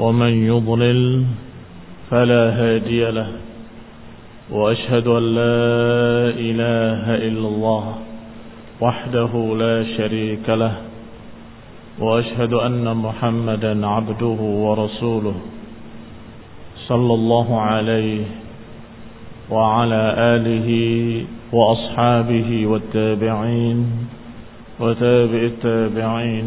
ومن يضلل فلا هادي له وأشهد أن لا إله إلا الله وحده لا شريك له وأشهد أن محمدا عبده ورسوله صلى الله عليه وعلى آله وأصحابه والتابعين وتابع التابعين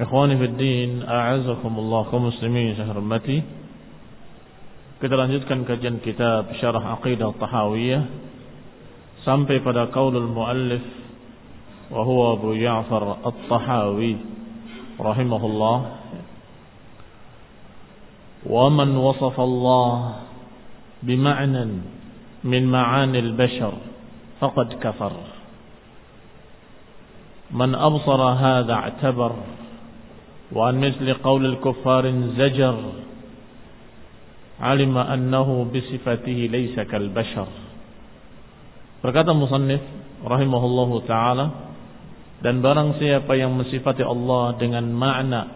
إخواني في الدين أعزكم الله كمسلمين شهر متي Kita lanjutkan kajian kitab Syarah Aqidah Tahawiyah sampai pada qaulul muallif wa huwa Abu Ja'far At-Tahawi rahimahullah ومن وصف الله بمعنى من معاني البشر فقد كفر من أبصر هذا اعتبر وعن مثل قول الكفار زجر علم أنه بصفته ليس كالبشر Berkata musannif rahimahullahu taala dan barang siapa yang mensifati Allah dengan makna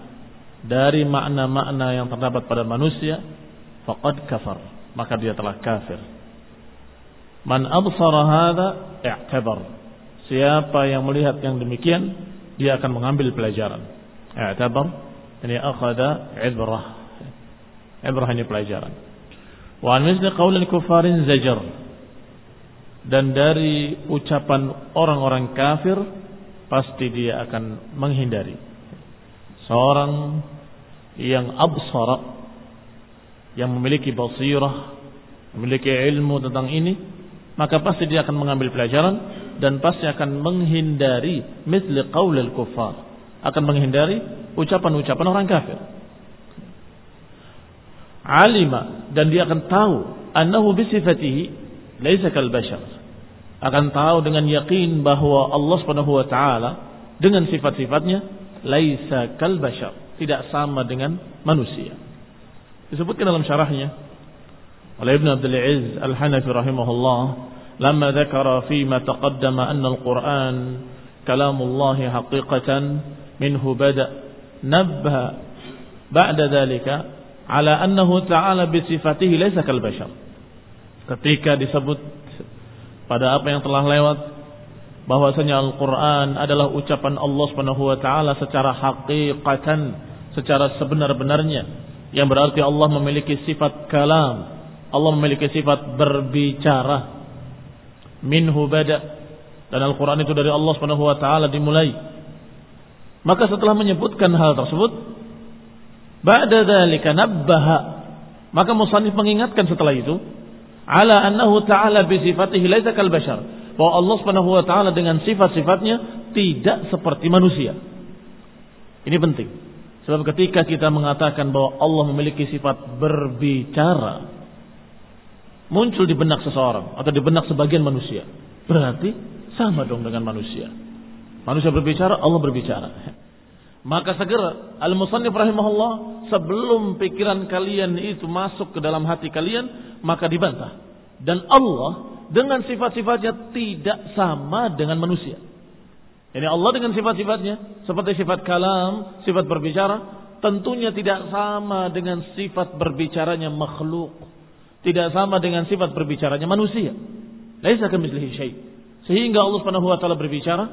dari makna-makna yang terdapat pada manusia faqad kafar maka dia telah kafir man absara hadza i'tabar siapa yang melihat yang demikian dia akan mengambil pelajaran i'tabar ini akhada ibrah ibrah ini pelajaran. wa an misli qaulil kufarin dan dari ucapan orang-orang kafir pasti dia akan menghindari. Seorang yang absara yang memiliki basirah memiliki ilmu tentang ini maka pasti dia akan mengambil pelajaran dan pasti akan menghindari. Misli qaulil kuffar akan menghindari ucapan-ucapan orang kafir. Alima dan dia akan tahu annahu bisifatihi laisa kal bashar. Akan tahu dengan yakin bahwa Allah Subhanahu wa taala dengan sifat-sifatnya laisa kal bashar tidak sama dengan manusia. Disebutkan dalam syarahnya oleh Ibn Abdul Aziz Al-Hanafi rahimahullah lama dzakara fi ma taqaddama anna al-Qur'an kalamullah haqiqatan nabbaha ba'da dhalika ala annahu ta'ala bi sifatihi laysa kal bashar. Ketika disebut pada apa yang telah lewat bahwasanya Al-Qur'an adalah ucapan Allah Subhanahu wa taala secara haqiqatan secara sebenar-benarnya yang berarti Allah memiliki sifat kalam Allah memiliki sifat berbicara. Minhu bada dan Al-Qur'an itu dari Allah Subhanahu wa taala dimulai maka setelah menyebutkan hal tersebut ba'da dzalika nabbaha maka musannif mengingatkan setelah itu ala annahu ta'ala bi sifatihi laisa kal bashar bahwa Allah Subhanahu wa taala dengan sifat-sifatnya tidak seperti manusia. Ini penting. Sebab ketika kita mengatakan bahwa Allah memiliki sifat berbicara, muncul di benak seseorang atau di benak sebagian manusia. Berarti sama dong dengan manusia. Manusia berbicara, Allah berbicara. Maka segera Al-Musannif rahimahullah sebelum pikiran kalian itu masuk ke dalam hati kalian, maka dibantah. Dan Allah dengan sifat-sifatnya tidak sama dengan manusia. Ini Allah dengan sifat-sifatnya seperti sifat kalam, sifat berbicara, tentunya tidak sama dengan sifat berbicaranya makhluk. Tidak sama dengan sifat berbicaranya manusia. Laisa kamitslihi syai. Sehingga Allah Subhanahu wa taala berbicara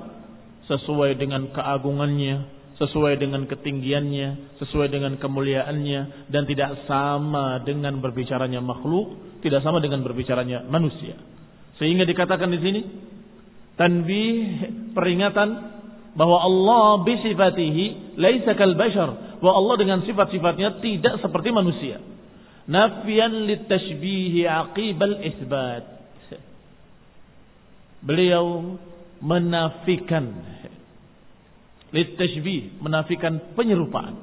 sesuai dengan keagungannya, sesuai dengan ketinggiannya, sesuai dengan kemuliaannya dan tidak sama dengan berbicaranya makhluk, tidak sama dengan berbicaranya manusia. Sehingga dikatakan di sini tanbih peringatan bahwa Allah bisifatihi laisa kal bashar, bahwa Allah dengan sifat-sifatnya tidak seperti manusia. Nafian litashbihi aqibal isbat. Beliau menafikan Litashbih menafikan penyerupaan.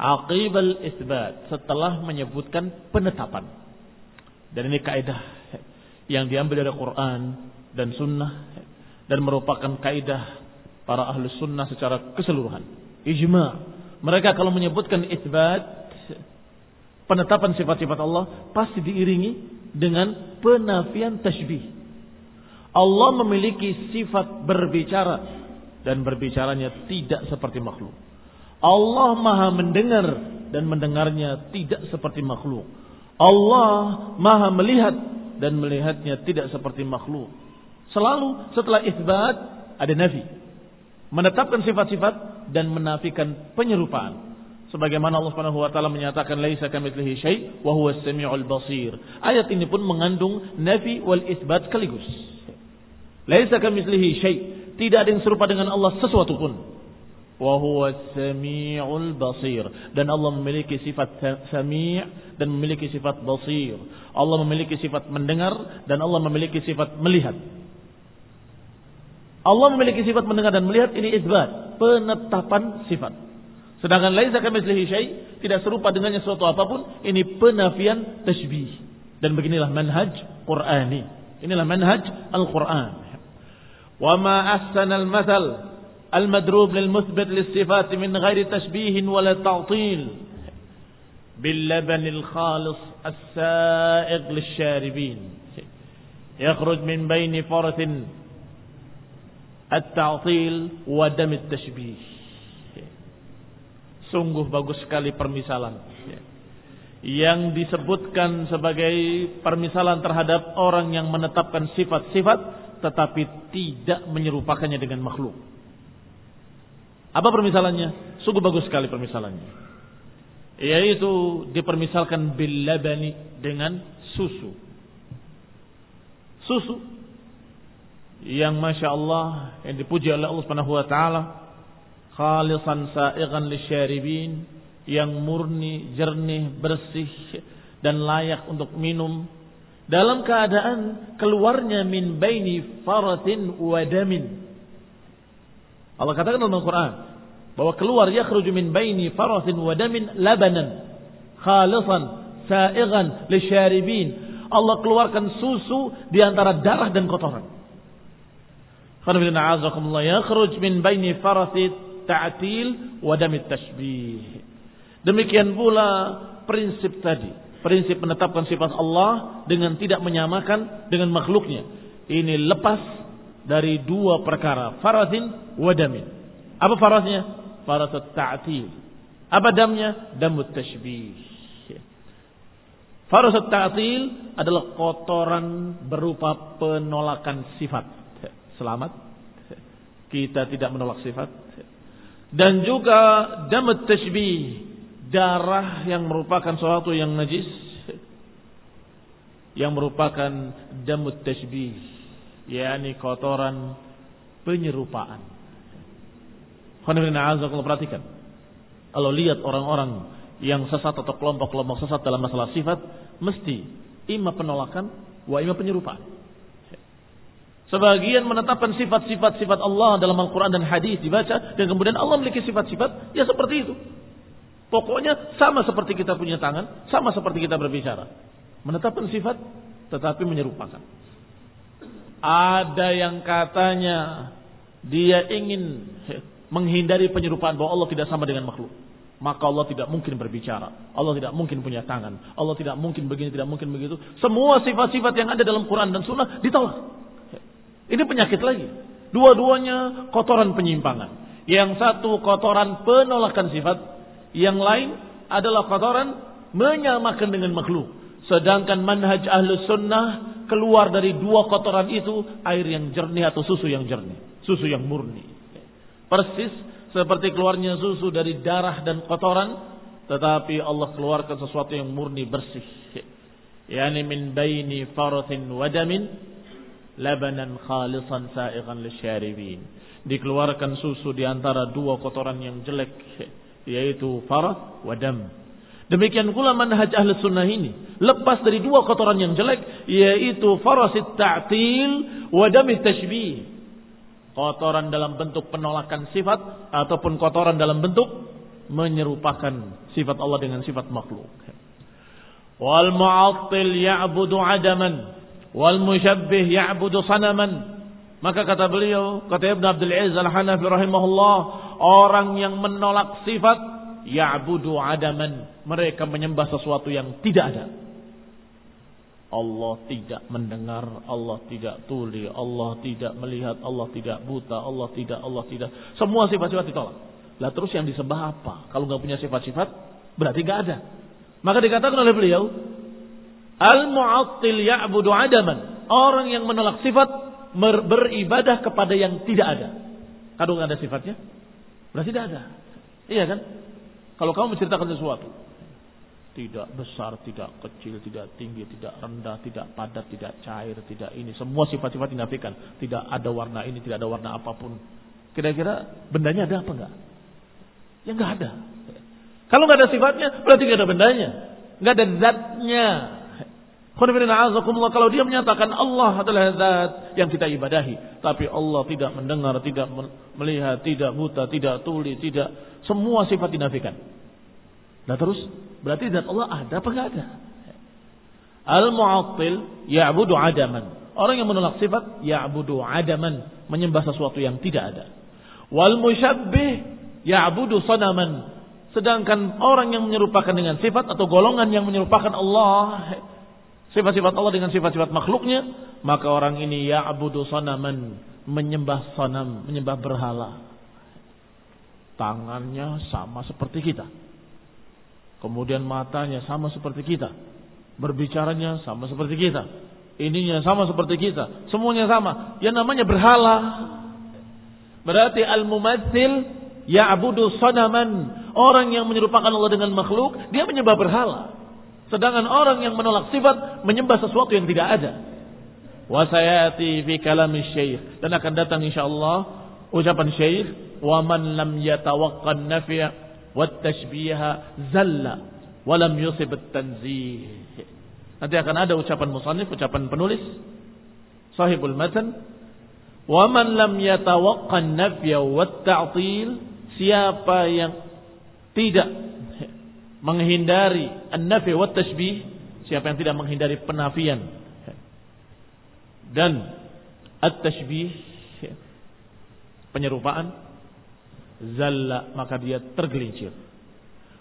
Aqibal isbat setelah menyebutkan penetapan. Dan ini kaidah yang diambil dari Quran dan Sunnah dan merupakan kaidah para ahli sunnah secara keseluruhan. Ijma. Mereka kalau menyebutkan isbat penetapan sifat-sifat Allah pasti diiringi dengan penafian tashbih. Allah memiliki sifat berbicara dan berbicaranya tidak seperti makhluk. Allah maha mendengar dan mendengarnya tidak seperti makhluk. Allah maha melihat dan melihatnya tidak seperti makhluk. Selalu setelah isbat ada nafi. Menetapkan sifat-sifat dan menafikan penyerupaan. Sebagaimana Allah Subhanahu wa taala menyatakan laisa kamitslihi syai wa huwas samiul basir. Ayat ini pun mengandung nafi wal isbat sekaligus. Laisa kamitslihi syai tidak ada yang serupa dengan Allah sesuatu pun. Wa huwa sami'ul basir. Dan Allah memiliki sifat sami' dan memiliki sifat basir. Allah memiliki sifat mendengar dan Allah memiliki sifat melihat. Allah memiliki sifat mendengar dan melihat ini isbat, penetapan sifat. Sedangkan laisa kamitslihi syai, tidak serupa dengannya sesuatu apa pun, ini penafian tasbih. Dan beginilah manhaj Qur'ani. Inilah manhaj Al-Qur'an. وما أحسن المثل المدروب للمثبت للصفات من غير تشبيه ولا تعطيل باللبن الخالص السائغ للشاربين يخرج من بين فرث التعطيل ودم التشبيه Sungguh bagus sekali permisalan yang disebutkan sebagai permisalan terhadap orang yang menetapkan sifat-sifat tetapi tidak menyerupakannya dengan makhluk. Apa permisalannya? Sungguh bagus sekali permisalannya. Yaitu dipermisalkan bil labani dengan susu. Susu yang masya Allah yang dipuji oleh Allah Subhanahu wa taala khalisan sa'igan yang murni, jernih, bersih dan layak untuk minum dalam keadaan keluarnya min baini faratin wa damin. Allah katakan dalam Al-Quran bahwa keluar yakhruju min baini faratin wa damin labanan khalisan sa'igan lisyaribin. Allah keluarkan susu di antara darah dan kotoran. Khana yakhruj min baini faratit ta'til wa tashbih. Demikian pula prinsip tadi prinsip menetapkan sifat Allah dengan tidak menyamakan dengan makhluknya. Ini lepas dari dua perkara, farasin wadamin. Apa farasnya? Farasat ta'til. Apa damnya? Damut tashbih. Farasat ta'til adalah kotoran berupa penolakan sifat. Selamat. Kita tidak menolak sifat. Dan juga damut tashbih darah yang merupakan sesuatu yang najis yang merupakan damut tashbih yakni kotoran penyerupaan. kalau perhatikan. Kalau lihat orang-orang yang sesat atau kelompok-kelompok sesat dalam masalah sifat, mesti ima penolakan, wa ima penyerupaan. Sebagian menetapkan sifat-sifat sifat Allah dalam Al-Quran dan hadis dibaca dan kemudian Allah memiliki sifat-sifat ya seperti itu. Pokoknya sama seperti kita punya tangan, sama seperti kita berbicara. Menetapkan sifat tetapi menyerupakan. Ada yang katanya dia ingin menghindari penyerupaan bahwa Allah tidak sama dengan makhluk. Maka Allah tidak mungkin berbicara. Allah tidak mungkin punya tangan. Allah tidak mungkin begini, tidak mungkin begitu. Semua sifat-sifat yang ada dalam Quran dan Sunnah ditolak. Ini penyakit lagi. Dua-duanya kotoran penyimpangan. Yang satu kotoran penolakan sifat. Yang lain adalah kotoran menyamakan dengan makhluk. Sedangkan manhaj ahlu sunnah keluar dari dua kotoran itu air yang jernih atau susu yang jernih. Susu yang murni. Persis seperti keluarnya susu dari darah dan kotoran, tetapi Allah keluarkan sesuatu yang murni bersih. Yani min baini farathin wadamin labanan khalisan sa'iqan lisyaribin. Dikeluarkan susu di antara dua kotoran yang jelek yaitu farat wadam. Demikian pula manhaj ahli sunnah ini. Lepas dari dua kotoran yang jelek. Yaitu farasit ta'til wadamit tashbih kotoran dalam bentuk penolakan sifat ataupun kotoran dalam bentuk menyerupakan sifat Allah dengan sifat makhluk. Wal mu'attil ya'budu adaman wal musyabbih ya'budu sanaman. Maka kata beliau, kata Ibn Abdul Aziz Al-Hanafi rahimahullah, orang yang menolak sifat ya'budu adaman, mereka menyembah sesuatu yang tidak ada. Allah tidak mendengar, Allah tidak tuli, Allah tidak melihat, Allah tidak buta, Allah tidak, Allah tidak. Semua sifat-sifat ditolak. Lah terus yang disembah apa? Kalau nggak punya sifat-sifat, berarti nggak ada. Maka dikatakan oleh beliau, Al-mu'attil ya'budu adaman. Orang yang menolak sifat beribadah kepada yang tidak ada. Kalau nggak ada sifatnya, berarti tidak ada. Iya kan? Kalau kamu menceritakan sesuatu, tidak besar, tidak kecil, tidak tinggi, tidak rendah, tidak padat, tidak cair, tidak ini. Semua sifat-sifat dinafikan. Tidak ada warna ini, tidak ada warna apa pun. Kira-kira bendanya ada apa enggak? Ya enggak ada. Kalau enggak ada sifatnya, berarti enggak ada bendanya. Enggak ada zatnya. Kalau dia menyatakan Allah adalah zat yang kita ibadahi. Tapi Allah tidak mendengar, tidak melihat, tidak buta, tidak tuli, tidak. Semua sifat dinafikan. Nah terus berarti zat Allah ada apa enggak ada? Al-mu'attil ya'budu adaman. Orang yang menolak sifat ya'budu adaman, menyembah sesuatu yang tidak ada. Wal musyabbih ya'budu sanaman. Sedangkan orang yang menyerupakan dengan sifat atau golongan yang menyerupakan Allah sifat-sifat Allah dengan sifat-sifat makhluknya, maka orang ini ya'budu sanaman, menyembah sanam, menyembah berhala. Tangannya sama seperti kita Kemudian matanya sama seperti kita. Berbicaranya sama seperti kita. Ininya sama seperti kita. Semuanya sama. Yang namanya berhala. Berarti al-mumatsil ya'budu sanaman. Orang yang menyerupakan Allah dengan makhluk, dia menyembah berhala. Sedangkan orang yang menolak sifat menyembah sesuatu yang tidak ada. Wasayati fi kalami syekh. Dan akan datang insyaAllah ucapan syekh. Waman lam yatawakkan nafi'a wa tashbiha zalla. wa lam yusib tanzih. Nanti akan ada ucapan musannif, ucapan penulis. Sahibul matan. Waman lam yatawaqqan nafya wa at ta'til Siapa yang tidak menghindari an-nafi wat tashbih siapa yang tidak menghindari penafian dan at-tashbih penyerupaan zalla maka dia tergelincir.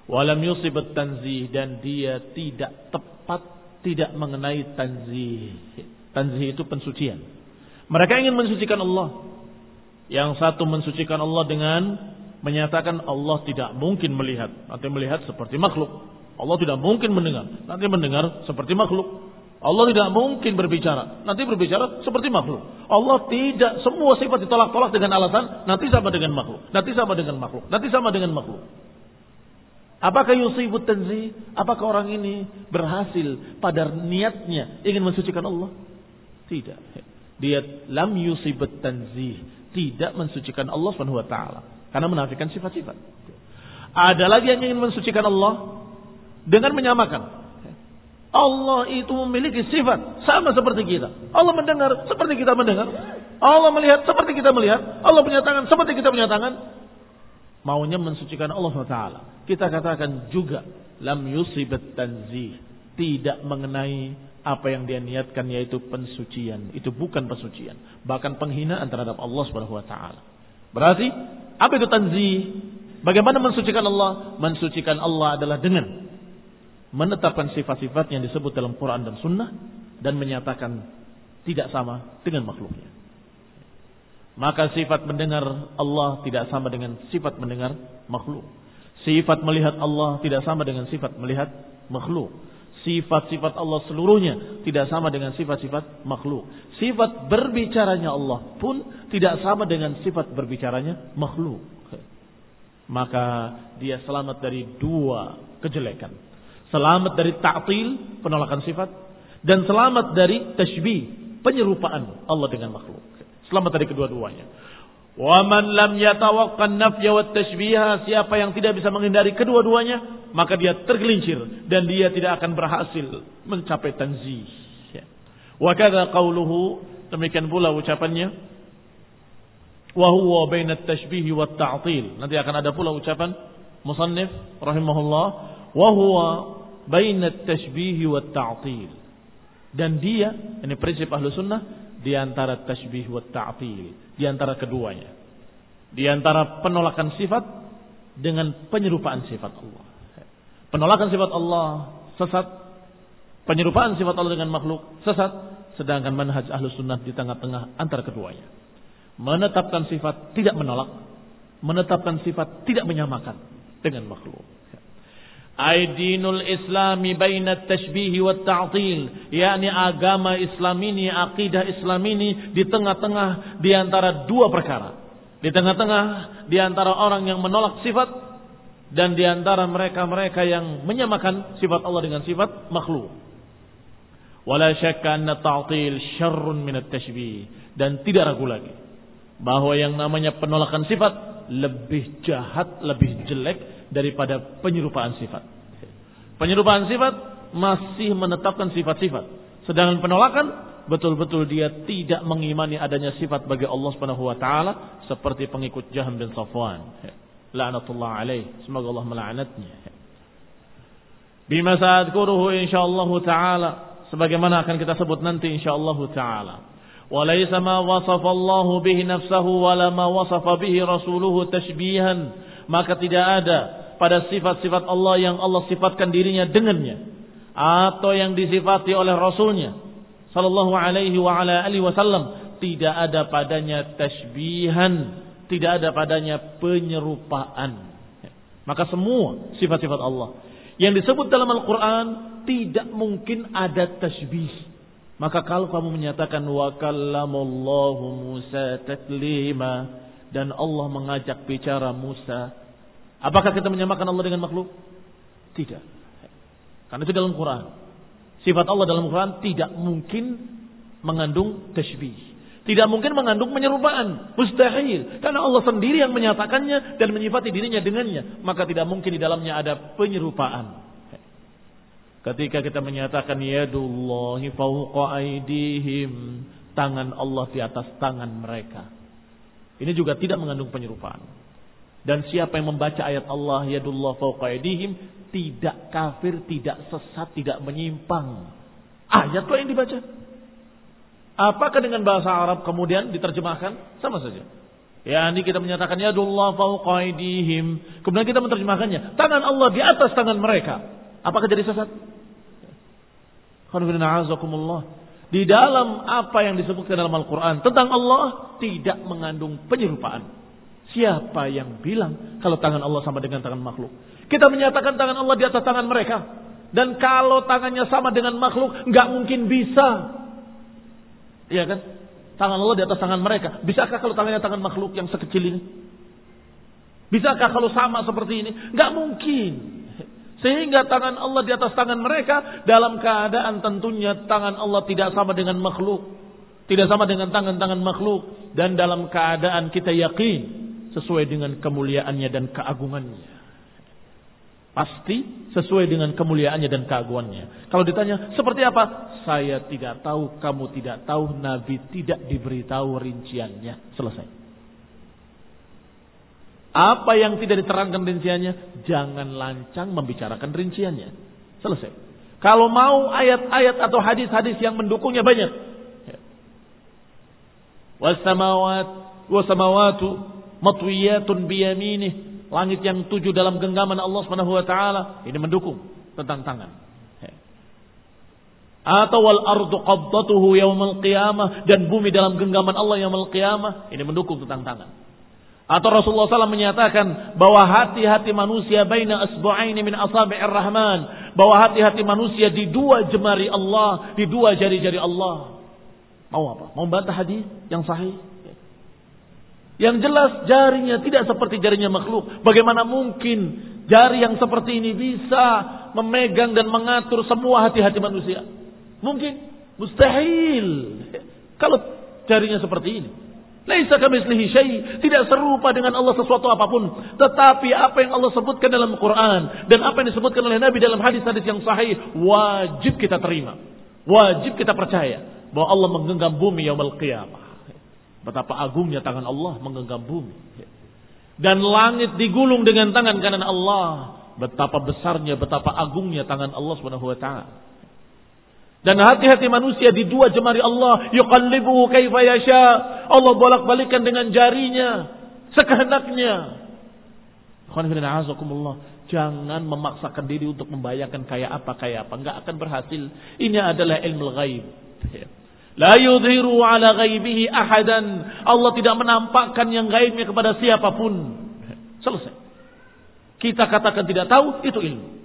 Walam yusibat tanzih dan dia tidak tepat tidak mengenai tanzih. Tanzih itu pensucian. Mereka ingin mensucikan Allah. Yang satu mensucikan Allah dengan menyatakan Allah tidak mungkin melihat. Nanti melihat seperti makhluk. Allah tidak mungkin mendengar. Nanti mendengar seperti makhluk. Allah tidak mungkin berbicara. Nanti berbicara seperti makhluk. Allah tidak semua sifat ditolak-tolak dengan alasan nanti sama dengan makhluk. Nanti sama dengan makhluk. Nanti sama dengan makhluk. Apakah yusibut tanzih? Apakah orang ini berhasil pada niatnya ingin mensucikan Allah? Tidak. Dia lam yusibut tanzih. Tidak mensucikan Allah Subhanahu wa taala karena menafikan sifat-sifat. Ada lagi yang ingin mensucikan Allah dengan menyamakan Allah itu memiliki sifat sama seperti kita. Allah mendengar seperti kita mendengar. Allah melihat seperti kita melihat. Allah punya tangan seperti kita punya tangan. Maunya mensucikan Allah Taala. Kita katakan juga lam yusibat tanzih. Tidak mengenai apa yang dia niatkan yaitu pensucian. Itu bukan pensucian. Bahkan penghinaan terhadap Allah taala. Berarti apa itu tanzih? Bagaimana mensucikan Allah? Mensucikan Allah adalah dengan menetapkan sifat-sifat yang disebut dalam Quran dan Sunnah dan menyatakan tidak sama dengan makhluknya. Maka sifat mendengar Allah tidak sama dengan sifat mendengar makhluk. Sifat melihat Allah tidak sama dengan sifat melihat makhluk. Sifat-sifat Allah seluruhnya tidak sama dengan sifat-sifat makhluk. Sifat berbicaranya Allah pun tidak sama dengan sifat berbicaranya makhluk. Maka dia selamat dari dua kejelekan. Selamat dari ta'til, penolakan sifat. Dan selamat dari tashbih, penyerupaan Allah dengan makhluk. Selamat dari kedua-duanya. Waman lam yatawakkan nafya wa tashbiha. Siapa yang tidak bisa menghindari kedua-duanya. Maka dia tergelincir. Dan dia tidak akan berhasil mencapai tanzih. Wa kada qawluhu. Demikian pula ucapannya. Wa huwa baina tashbihi wa ta'til. Nanti akan ada pula ucapan. Musannif rahimahullah. Wa huwa baina tashbihi wa ta'til. Dan dia. Ini prinsip ahlu sunnah di antara tasbih wa ta'til, di antara keduanya. Di antara penolakan sifat dengan penyerupaan sifat Allah. Penolakan sifat Allah sesat, penyerupaan sifat Allah dengan makhluk sesat, sedangkan manhaj ahlu sunnah di tengah-tengah antara keduanya. Menetapkan sifat tidak menolak, menetapkan sifat tidak menyamakan dengan makhluk. Aidinul Islami baina tashbih wa ta'til. yakni agama Islam ini, akidah Islam ini di tengah-tengah di antara dua perkara. Di tengah-tengah di antara orang yang menolak sifat dan di antara mereka-mereka yang menyamakan sifat Allah dengan sifat makhluk. Wala syakka anna ta'til syarrun min tashbih dan tidak ragu lagi bahwa yang namanya penolakan sifat lebih jahat, lebih jelek daripada penyerupaan sifat. Penyerupaan sifat masih menetapkan sifat-sifat. Sedangkan penolakan betul-betul dia tidak mengimani adanya sifat bagi Allah Subhanahu wa taala seperti pengikut Jaham bin Safwan. La'natullah alaih. Semoga Allah melaknatnya. Bima sa'adkuruhu insyaallah taala sebagaimana akan kita sebut nanti insyaallah taala. وليس ما وصف الله به نفسه ولا ما وصف به رسوله تشبيها maka tidak ada pada sifat-sifat Allah yang Allah sifatkan dirinya dengannya atau yang disifati oleh Rasulnya Sallallahu alaihi wa ala alihi wasallam tidak ada padanya tashbihan tidak ada padanya penyerupaan maka semua sifat-sifat Allah yang disebut dalam Al-Quran tidak mungkin ada tashbih maka kalau kamu menyatakan wa kallamallahu Musa taklima dan Allah mengajak bicara Musa. Apakah kita menyamakan Allah dengan makhluk? Tidak. Karena itu dalam Quran. Sifat Allah dalam Quran tidak mungkin mengandung tashbih. Tidak mungkin mengandung penyerupaan. Mustahil. Karena Allah sendiri yang menyatakannya dan menyifati dirinya dengannya. Maka tidak mungkin di dalamnya ada penyerupaan. Ketika kita menyatakan yadullahi fawqa aidihim. Tangan Allah di atas tangan mereka. Ini juga tidak mengandung penyerupaan. Dan siapa yang membaca ayat Allah yadullah fauqa tidak kafir, tidak sesat, tidak menyimpang. Ayat kok yang dibaca. Apakah dengan bahasa Arab kemudian diterjemahkan? Sama saja. Ya, ini kita menyatakan yadullah fauqa Kemudian kita menerjemahkannya, tangan Allah di atas tangan mereka. Apakah jadi sesat? Di dalam apa yang disebutkan dalam Al-Quran tentang Allah tidak mengandung penyerupaan. Siapa yang bilang kalau tangan Allah sama dengan tangan makhluk? Kita menyatakan tangan Allah di atas tangan mereka. Dan kalau tangannya sama dengan makhluk, nggak mungkin bisa. Iya kan? Tangan Allah di atas tangan mereka. Bisakah kalau tangannya tangan makhluk yang sekecil ini? Bisakah kalau sama seperti ini? Nggak mungkin. Sehingga tangan Allah di atas tangan mereka dalam keadaan tentunya tangan Allah tidak sama dengan makhluk. Tidak sama dengan tangan-tangan makhluk. Dan dalam keadaan kita yakin sesuai dengan kemuliaannya dan keagungannya. Pasti sesuai dengan kemuliaannya dan keaguannya. Kalau ditanya, seperti apa? Saya tidak tahu, kamu tidak tahu, Nabi tidak diberitahu rinciannya. Selesai. Apa yang tidak diterangkan rinciannya, jangan lancang membicarakan rinciannya. Selesai. Kalau mau ayat-ayat atau hadis-hadis yang mendukungnya banyak. Wasamawat, wasamawatu matwiyatun biyaminih langit yang tujuh dalam genggaman Allah Subhanahu ini mendukung tentang tangan. Atau wal ardu qabdatuhu yaumil qiyamah dan bumi dalam genggaman Allah yaumil qiyamah ini mendukung tentang tangan. Atau Rasulullah SAW menyatakan bahwa hati-hati manusia baina asbu'aini min asabi'ir rahman. Bahwa hati-hati manusia di dua jemari Allah, di dua jari-jari Allah. Mau apa? Mau bantah hadis yang sahih? Yang jelas jarinya tidak seperti jarinya makhluk. Bagaimana mungkin jari yang seperti ini bisa memegang dan mengatur semua hati-hati manusia? Mungkin mustahil. Kalau jarinya seperti ini. Laisa kamislihi syai, tidak serupa dengan Allah sesuatu apa pun. Tetapi apa yang Allah sebutkan dalam Quran dan apa yang disebutkan oleh Nabi dalam hadis-hadis yang sahih wajib kita terima. Wajib kita percaya bahwa Allah menggenggam bumi yaumul qiyamah. Betapa agungnya tangan Allah menggenggam bumi. Dan langit digulung dengan tangan kanan Allah. Betapa besarnya, betapa agungnya tangan Allah taala. Dan hati-hati manusia di dua jemari Allah, yuqallibuhu kaifa yasha. Allah bolak-balikan dengan jarinya sekehendaknya. Jangan memaksakan diri untuk membayangkan kayak apa kayak apa, enggak akan berhasil. Ini adalah ilmu ghaib. La yudhiru ala ghaibihi ahadan. Allah tidak menampakkan yang gaibnya kepada siapa pun. Selesai. Kita katakan tidak tahu, itu ilmu.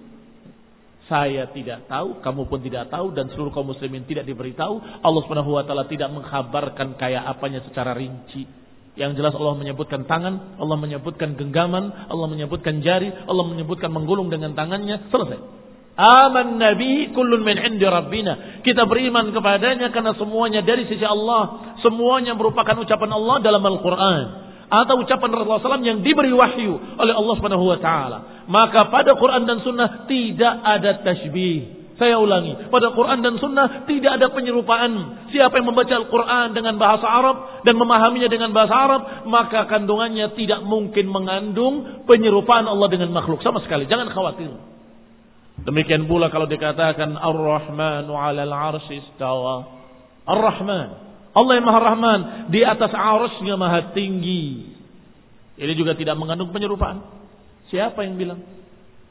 Saya tidak tahu, kamu pun tidak tahu, dan seluruh kaum muslimin tidak diberitahu. Allah subhanahu wa ta'ala tidak mengkhabarkan kayak apanya secara rinci. Yang jelas Allah menyebutkan tangan, Allah menyebutkan genggaman, Allah menyebutkan jari, Allah menyebutkan menggulung dengan tangannya. Selesai. Aman Nabi kullun min indi Rabbina. Kita beriman kepadanya karena semuanya dari sisi Allah. Semuanya merupakan ucapan Allah dalam Al-Quran. Atau ucapan Rasulullah SAW yang diberi wahyu oleh Allah Subhanahu Wa Taala. Maka pada Quran dan Sunnah tidak ada tashbih. Saya ulangi, pada Quran dan Sunnah tidak ada penyerupaan. Siapa yang membaca Al-Quran dengan bahasa Arab dan memahaminya dengan bahasa Arab, maka kandungannya tidak mungkin mengandung penyerupaan Allah dengan makhluk sama sekali. Jangan khawatir. Demikian pula kalau dikatakan Ar-Rahmanu 'alal 'arsy istawa. Ar-Rahman, Allah yang Maha Rahman, di atas arusnya Maha tinggi. Ini juga tidak mengandung penyerupaan. Siapa yang bilang?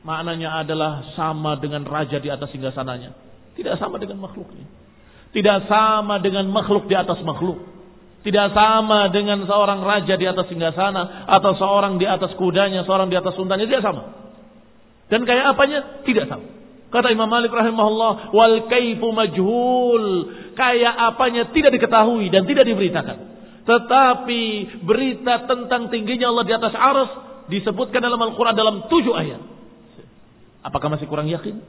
Maknanya adalah sama dengan raja di atas singgasananya. Tidak sama dengan makhluknya. Tidak sama dengan makhluk di atas makhluk. Tidak sama dengan seorang raja di atas singgasana atau seorang di atas kudanya, seorang di atas untanya, tidak sama. Dan kayak apanya? Tidak tahu. Kata Imam Malik rahimahullah, wal kaifu majhul. Kayak apanya tidak diketahui dan tidak diberitakan. Tetapi berita tentang tingginya Allah di atas aras disebutkan dalam Al-Quran dalam tujuh ayat. Apakah masih kurang yakin?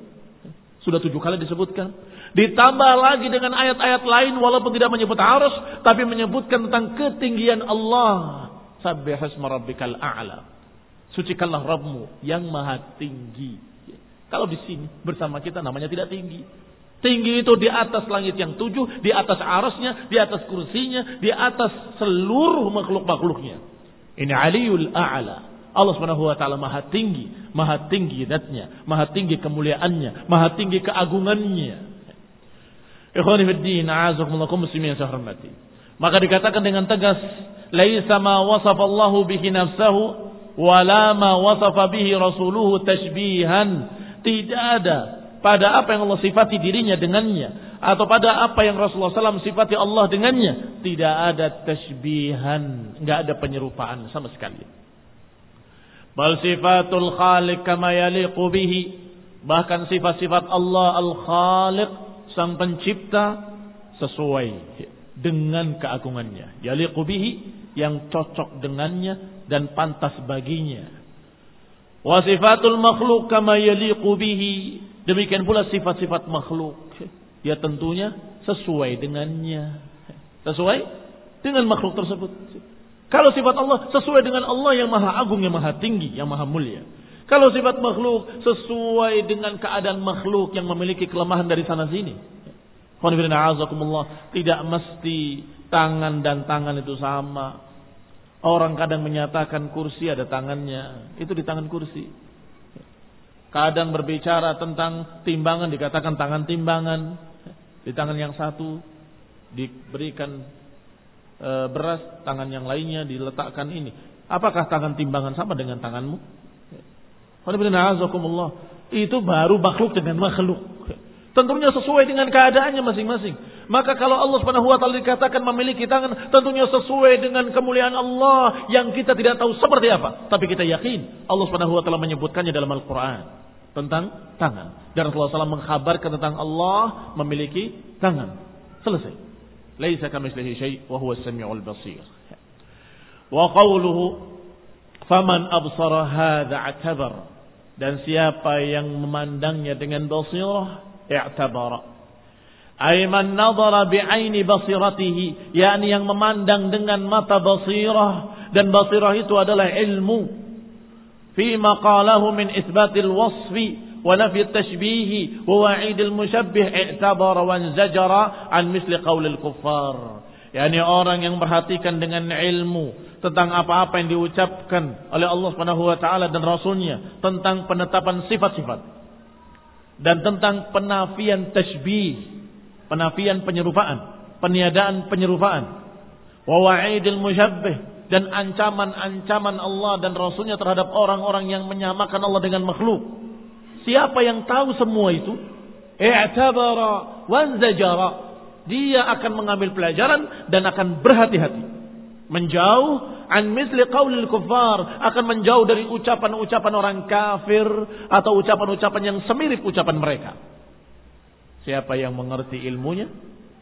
Sudah tujuh kali disebutkan. Ditambah lagi dengan ayat-ayat lain walaupun tidak menyebut aras. Tapi menyebutkan tentang ketinggian Allah. Sabbihasma rabbikal a'la. Sucikanlah Rabbmu yang maha tinggi. Kalau di sini bersama kita namanya tidak tinggi. Tinggi itu di atas langit yang tujuh, di atas arasnya, di atas kursinya, di atas seluruh makhluk-makhluknya. Ini aliul a'la. Allah subhanahu wa ta'ala maha tinggi. Maha tinggi datnya. Maha tinggi kemuliaannya. Maha tinggi keagungannya. Ikhwanifiddin, a'azakumullah muslimin yang hormati. Maka dikatakan dengan tegas. Laisa ma wasafallahu bihi nafsahu wala ma wasafa bihi rasuluhu tashbihan tidak ada pada apa yang Allah sifati dirinya dengannya? Atau pada apa yang Rasulullah SAW sifati Allah dengannya? Tidak ada tashbihan nggak ada penyerupaan sama sekali. Bal sifatul khaliq kama yaliqu bihi. Bahkan sifat-sifat Allah al-khaliq sang pencipta sesuai dengan keagungannya. Yaliqu bihi yang cocok dengannya dan pantas baginya. Wa sifatul makhluk kama yaliqu bihi. Demikian pula sifat-sifat makhluk. Ya tentunya sesuai dengannya. Sesuai dengan makhluk tersebut. Kalau sifat Allah sesuai dengan Allah yang maha agung, yang maha tinggi, yang maha mulia. Kalau sifat makhluk sesuai dengan keadaan makhluk yang memiliki kelemahan dari sana sini. Tidak mesti tangan dan tangan itu sama. Orang kadang menyatakan kursi ada tangannya. Itu di tangan kursi. Kadang berbicara tentang timbangan dikatakan tangan timbangan. Di tangan yang satu diberikan e, beras, tangan yang lainnya diletakkan ini. Apakah tangan timbangan sama dengan tanganmu? Itu baru makhluk dengan makhluk. Tentunya sesuai dengan keadaannya masing-masing. Maka kalau Allah Subhanahu wa taala dikatakan memiliki tangan, tentunya sesuai dengan kemuliaan Allah yang kita tidak tahu seperti apa, tapi kita yakin Allah Subhanahu wa taala menyebutkannya dalam Al-Qur'an tentang tangan. Dan Rasulullah SAW mengkhabarkan tentang Allah memiliki tangan. Selesai. Laisa kamitslihi syai' wa huwa as-sami'ul basir. Wa qawluhu faman absara hadza atabar dan siapa yang memandangnya dengan basirah i'tabara ay man nadhara bi'aini basiratihi yakni yang memandang dengan mata basirah dan basirah itu adalah ilmu fi maqalahu min isbatil wasfi tashbih al mushabbih i'tabara wa zajara an misli qawl al kuffar yakni orang yang perhatikan dengan ilmu tentang apa-apa yang diucapkan oleh Allah Subhanahu wa taala dan rasulnya tentang penetapan sifat-sifat dan tentang penafian tasbih, penafian penyerupaan, peniadaan penyerupaan, wa wa'idil musyabbih dan ancaman-ancaman Allah dan rasulnya terhadap orang-orang yang menyamakan Allah dengan makhluk. Siapa yang tahu semua itu? I'tabara wanzajara. Dia akan mengambil pelajaran dan akan berhati-hati. Menjauh an misli qaulil kuffar akan menjauh dari ucapan-ucapan orang kafir atau ucapan-ucapan yang semirip ucapan mereka. Siapa yang mengerti ilmunya,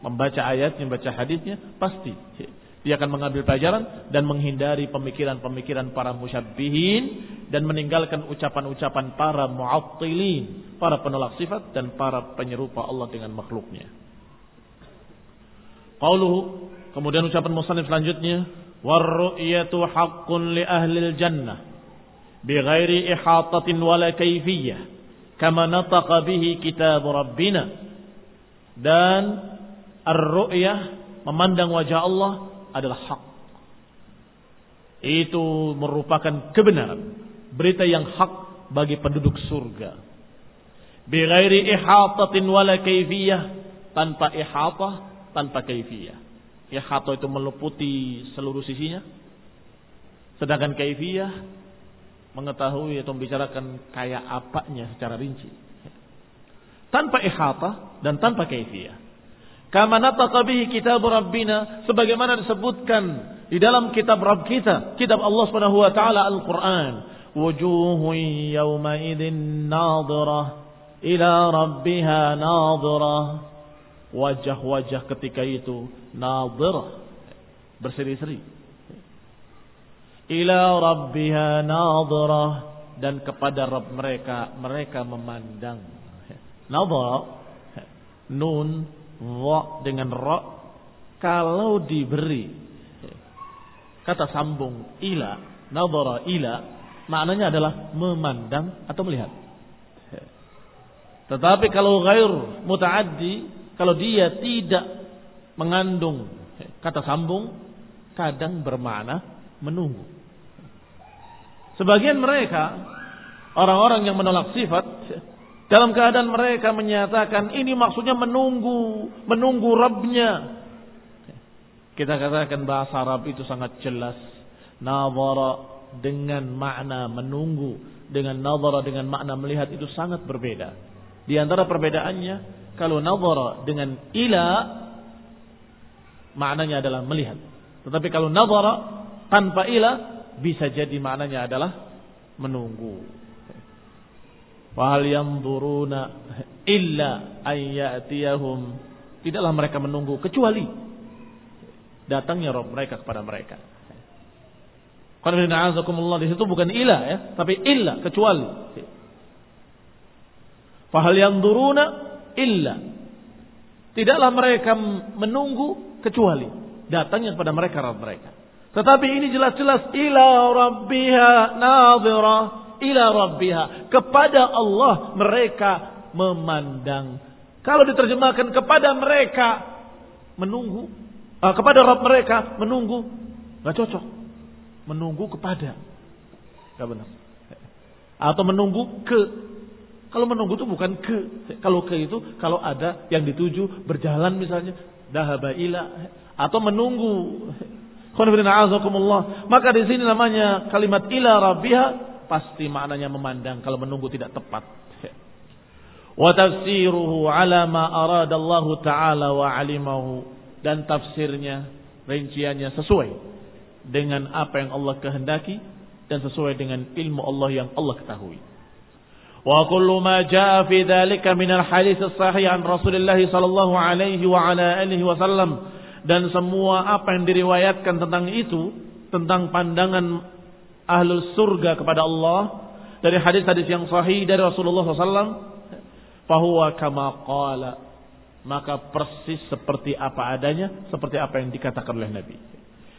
membaca ayatnya, membaca hadisnya, pasti dia akan mengambil pelajaran dan menghindari pemikiran-pemikiran para musyabbihin dan meninggalkan ucapan-ucapan para mu'attilin, para penolak sifat dan para penyerupa Allah dengan makhluknya. Qauluhu, kemudian ucapan musannif selanjutnya, "Warru'yatu haqqun li ahli jannah bi ghairi ihatatin wala kayfiyyah kama nataqa bihi kitab rabbina." Dan ar-ru'yah memandang wajah Allah adalah hak itu merupakan kebenaran berita yang hak bagi penduduk surga bighairi ihatatin wala kaifiyah tanpa ihatah tanpa kaifiyah Ya khato itu meliputi seluruh sisinya. Sedangkan kaifiyah mengetahui atau membicarakan kayak apanya secara rinci. Tanpa ihata dan tanpa kaifiyah. Kama nataqa bihi kitab Rabbina sebagaimana disebutkan di dalam kitab Rabb kita, kitab Allah Subhanahu wa taala Al-Qur'an. Wujuhun yawma idzin nadhirah ila rabbiha nadhirah wajah-wajah ketika itu nadirah berseri-seri. Ila rabbiha nadirah dan kepada Rabb mereka mereka memandang. Nadhara nun wa dengan ra kalau diberi kata sambung ila nadhara ila maknanya adalah memandang atau melihat tetapi kalau ghair mutaaddi kalau dia tidak mengandung kata sambung, kadang bermakna menunggu. Sebagian mereka, orang-orang yang menolak sifat, dalam keadaan mereka menyatakan ini maksudnya menunggu, menunggu Rabbnya. Kita katakan bahasa Arab itu sangat jelas. Nazara dengan makna menunggu, dengan nazara dengan makna melihat itu sangat berbeda. Di antara perbedaannya, kalau nazara dengan ila maknanya adalah melihat. Tetapi kalau nazara tanpa ila bisa jadi maknanya adalah menunggu. Wahal yanzuruna illa ayyatiyahum tidaklah mereka menunggu kecuali datangnya Rob mereka kepada mereka. Qanifina di situ bukan ila ya, tapi illa kecuali. Fahal yanzuruna illa. Tidaklah mereka menunggu kecuali datangnya kepada mereka Rabb mereka. Tetapi ini jelas-jelas ila rabbiha nadhira ila rabbiha. Kepada Allah mereka memandang. Kalau diterjemahkan kepada mereka menunggu. Uh, kepada Rabb mereka menunggu. Gak cocok. Menunggu kepada. Gak benar. Atau menunggu ke. Kalau menunggu itu bukan ke. Kalau ke itu kalau ada yang dituju berjalan misalnya. Dahaba ila. Atau menunggu. Maka di sini namanya kalimat ila rabbiha pasti maknanya memandang kalau menunggu tidak tepat. Wa tafsiruhu ala ma arada Allah taala wa alimahu dan tafsirnya rinciannya sesuai dengan apa yang Allah kehendaki dan sesuai dengan ilmu Allah yang Allah ketahui. Wa kullu ma jaa fi dzalika min al-hadits as-sahih an Rasulillah sallallahu alaihi wa ala alihi wasallam dan semua apa yang diriwayatkan tentang itu, tentang pandangan ahlul surga kepada Allah dari hadis-hadis yang sahih dari Rasulullah SAW, bahwa kama qala maka persis seperti apa adanya, seperti apa yang dikatakan oleh Nabi.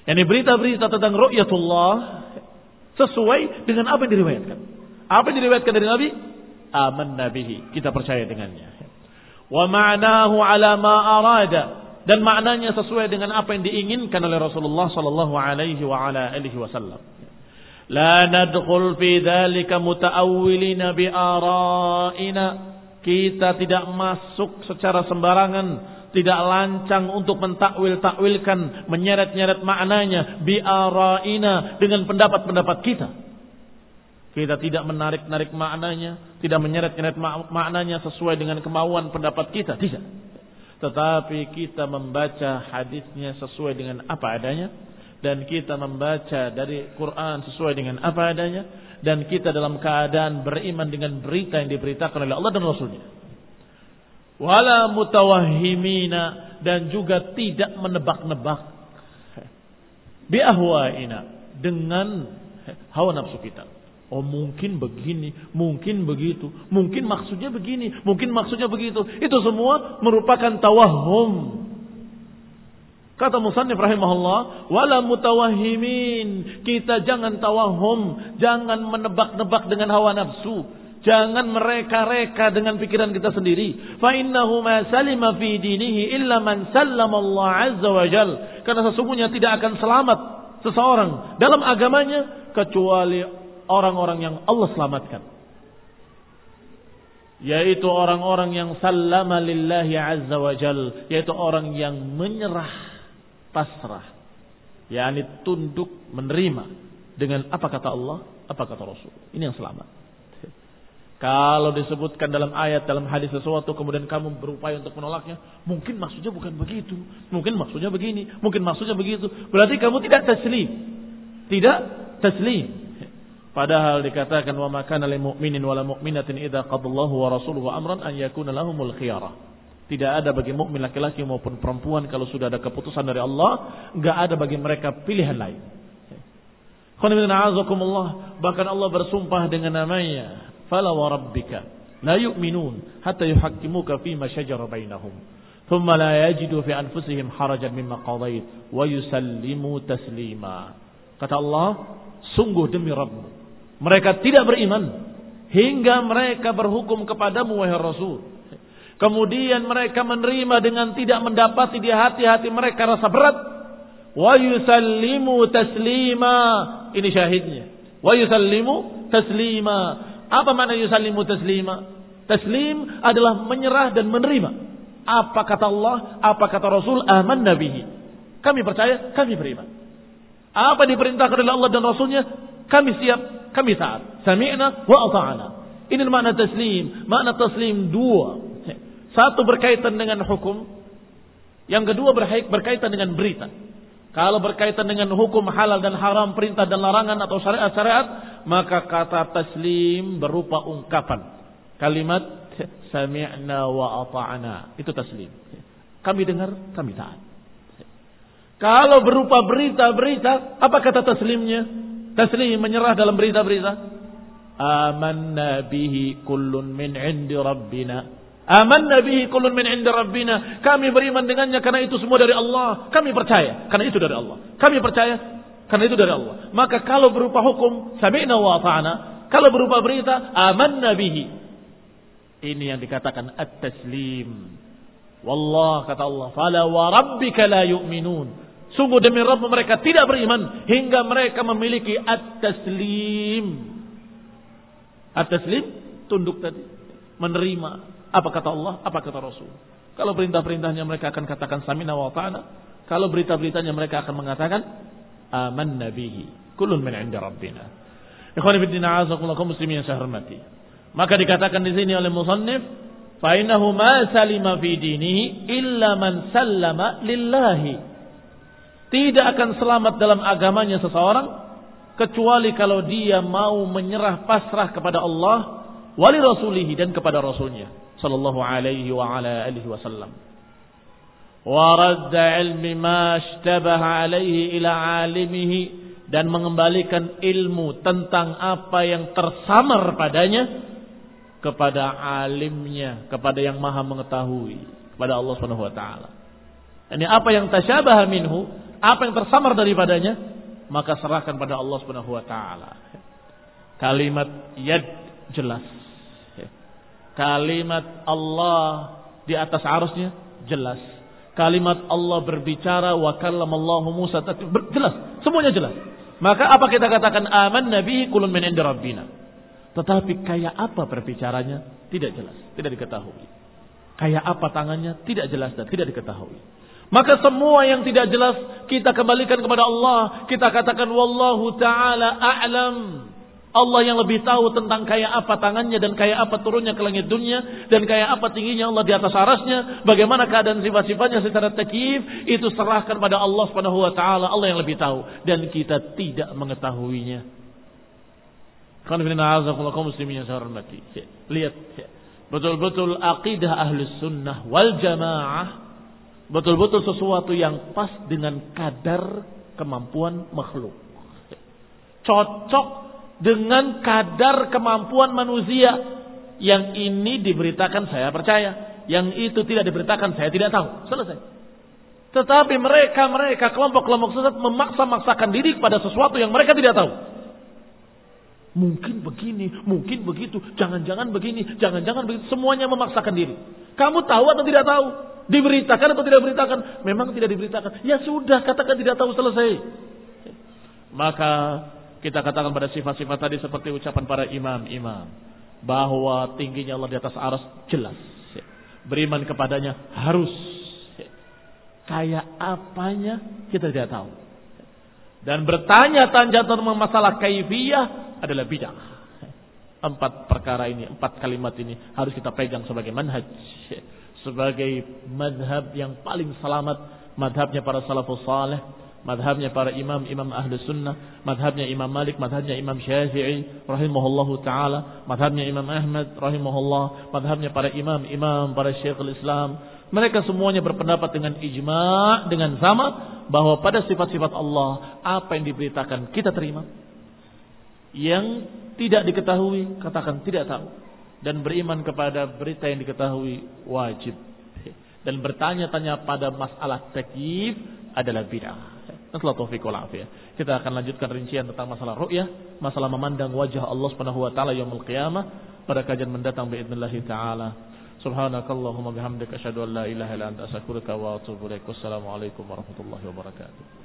Yani berita-berita tentang ru'yatullah sesuai dengan apa yang diriwayatkan. Apa yang diriwayatkan dari Nabi? Aman nabihi. Kita percaya dengannya. Wa ma'nahu ala ma arada dan maknanya sesuai dengan apa yang diinginkan oleh Rasulullah sallallahu alaihi wa ala alihi wasallam. Nadkhul fi dzalika mutaawwilina bi ara'ina. Kita tidak masuk secara sembarangan, tidak lancang untuk mentakwil-takwilkan, menyeret-nyeret maknanya bi ara'ina dengan pendapat-pendapat kita. Kita tidak menarik-narik maknanya, tidak menyeret-nyeret maknanya sesuai dengan kemauan pendapat kita, tidak. Tetapi kita membaca hadisnya sesuai dengan apa adanya. Dan kita membaca dari Quran sesuai dengan apa adanya. Dan kita dalam keadaan beriman dengan berita yang diberitakan oleh Allah dan Rasulnya. Wala mutawahimina. Dan juga tidak menebak-nebak. Biahwaina. Dengan hawa nafsu kita. Oh mungkin begini, mungkin begitu, mungkin maksudnya begini, mungkin maksudnya begitu. Itu semua merupakan tawahum. Kata Musannif rahimahullah, wala mutawahimin. Kita jangan tawahum, jangan menebak-nebak dengan hawa nafsu. Jangan mereka-reka dengan pikiran kita sendiri. Fa innahu ma salima fi dinihi illa man sallama Allah azza wa jal. Karena sesungguhnya tidak akan selamat seseorang dalam agamanya kecuali orang-orang yang Allah selamatkan. Yaitu orang-orang yang sallama lillahi azza wa jal. Yaitu orang yang menyerah pasrah. yakni tunduk menerima. Dengan apa kata Allah, apa kata Rasul. Ini yang selamat. Kalau disebutkan dalam ayat, dalam hadis sesuatu, kemudian kamu berupaya untuk menolaknya, mungkin maksudnya bukan begitu. Mungkin maksudnya begini, mungkin maksudnya begitu. Berarti kamu tidak taslim. Tidak taslim. Padahal dikatakan wa makana lil mu'minin wala mu'minatin idza qadallahu wa rasuluhu amran an yakuna lahumul. Tidak ada bagi mukmin laki-laki maupun perempuan kalau sudah ada keputusan dari Allah, enggak ada bagi mereka pilihan lain. Bahkan Allah bersumpah dengan namanya, "Fala wa rabbika la yu'minun hatta yuhaqqimuka fi ma shajara bainahum." ثم لا يجدوا في أنفسهم حرجا مما قضيت ويسلموا تسليما kata Allah sungguh demi Rabbmu mereka tidak beriman hingga mereka berhukum kepadamu wahai Rasul. Kemudian mereka menerima dengan tidak mendapati di hati-hati mereka rasa berat. Wa yusallimu taslima. Ini syahidnya. Wa yusallimu taslima. Apa makna yusallimu taslima? Taslim adalah menyerah dan menerima. Apa kata Allah, apa kata Rasul, aman nabihi. Kami percaya, kami beriman. Apa diperintahkan oleh Allah dan Rasulnya, kami siap, kami taat. Sami'na wa ata'na. Ini makna taslim. Makna taslim dua. Satu berkaitan dengan hukum. Yang kedua berkaitan dengan berita. Kalau berkaitan dengan hukum halal dan haram, perintah dan larangan atau syariat-syariat, maka kata taslim berupa ungkapan. Kalimat sami'na wa ata'na. Itu taslim. Kami dengar, kami taat. Kalau berupa berita-berita, apa kata taslimnya? Taslim menyerah dalam berita-berita. Amanna bihi kullun min indi rabbina. Amanna bihi kullun min indi rabbina. Kami beriman dengannya karena itu semua dari Allah. Kami percaya karena itu dari Allah. Kami percaya karena itu dari Allah. Maka kalau berupa hukum sami'na wa ta'ana, Kalau berupa berita, aman nabihi. Ini yang dikatakan at-taslim. Wallah kata Allah, fala wa rabbika la yu'minun. Sungguh demi Rabb mereka tidak beriman hingga mereka memiliki at-taslim. At-taslim tunduk tadi, menerima apa kata Allah, apa kata Rasul. Kalau perintah-perintahnya mereka akan katakan samina wa ta'ana. Kalau berita-beritanya mereka akan mengatakan aman nabihi. Kulun min inda rabbina. Ikhwan ibn muslimin yang hormati. Maka dikatakan di sini oleh musannif, fa innahu ma salima fi dinihi illa man sallama lillahi. Tidak akan selamat dalam agamanya seseorang kecuali kalau dia mau menyerah pasrah kepada Allah wali rasulihi dan kepada rasulnya sallallahu alaihi wa ala alihi wasallam wa radda ilmi ma ishtabaha alaihi ila alimihi dan mengembalikan ilmu tentang apa yang tersamar padanya kepada alimnya, kepada yang maha mengetahui, kepada Allah Subhanahu wa taala. Ini apa yang tasyabaha minhu, apa yang tersamar daripadanya, maka serahkan pada Allah Subhanahu wa taala. Kalimat yad jelas Kalimat Allah di atas arusnya jelas. Kalimat Allah berbicara wa kallamallahu Musa jelas, semuanya jelas. Maka apa kita katakan aman nabi kulun min inda rabbina. Tetapi kayak apa berbicaranya tidak jelas, tidak diketahui. Kayak apa tangannya tidak jelas dan tidak diketahui. Maka semua yang tidak jelas kita kembalikan kepada Allah. Kita katakan wallahu taala a'lam. Allah yang lebih tahu tentang kayak apa tangannya dan kayak apa turunnya ke langit dunia dan kayak apa tingginya Allah di atas arasnya, bagaimana keadaan sifat-sifatnya secara takif itu serahkan pada Allah Subhanahu wa taala, Allah yang lebih tahu dan kita tidak mengetahuinya. hormati. Lihat betul-betul akidah ahlus sunnah wal jamaah betul-betul sesuatu yang pas dengan kadar kemampuan makhluk. Cocok dengan kadar kemampuan manusia. Yang ini diberitakan saya percaya. Yang itu tidak diberitakan saya tidak tahu. Selesai. Tetapi mereka-mereka kelompok-kelompok sesat memaksa-maksakan diri kepada sesuatu yang mereka tidak tahu. Mungkin begini, mungkin begitu, jangan-jangan begini, jangan-jangan begitu. Semuanya memaksakan diri. Kamu tahu atau tidak tahu? Diberitakan atau tidak diberitakan? Memang tidak diberitakan. Ya sudah, katakan tidak tahu selesai. Maka kita katakan pada sifat-sifat tadi seperti ucapan para imam-imam. Bahwa tingginya Allah di atas aras jelas. Beriman kepadanya harus. Kayak apanya kita tidak tahu. Dan bertanya-tanya tentang masalah kaifiyah adalah bid'ah. Empat perkara ini, empat kalimat ini harus kita pegang sebagai manhaj. Sebagai madhab yang paling selamat. Madhabnya para salafus salih madhabnya para imam-imam ahli sunnah, madhabnya Imam Malik, madhabnya Imam Syafi'i, rahimahullahu taala, madhabnya Imam Ahmad, rahimahullah, madhabnya para imam-imam, para syekhul Islam. Mereka semuanya berpendapat dengan ijma' dengan sama bahwa pada sifat-sifat Allah apa yang diberitakan kita terima. Yang tidak diketahui katakan tidak tahu dan beriman kepada berita yang diketahui wajib. Dan bertanya-tanya pada masalah takyif adalah bid'ah. Nasallahu taufiq wal afiyah. Kita akan lanjutkan rincian tentang masalah ru'yah, masalah memandang wajah Allah Subhanahu wa taala yaumul qiyamah pada kajian mendatang باذنillah taala. Subhanakallahumma bihamdika asyhadu an la ilaha illa anta astaghfiruka wa atubu ilaik. Wassalamu alaikum warahmatullahi wabarakatuh.